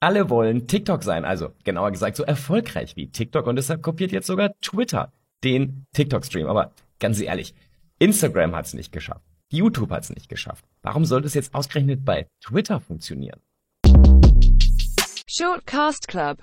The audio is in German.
Alle wollen TikTok sein, also genauer gesagt so erfolgreich wie TikTok und deshalb kopiert jetzt sogar Twitter den TikTok-Stream. Aber ganz ehrlich, Instagram hat es nicht geschafft. YouTube hat es nicht geschafft. Warum sollte es jetzt ausgerechnet bei Twitter funktionieren? Shortcast Club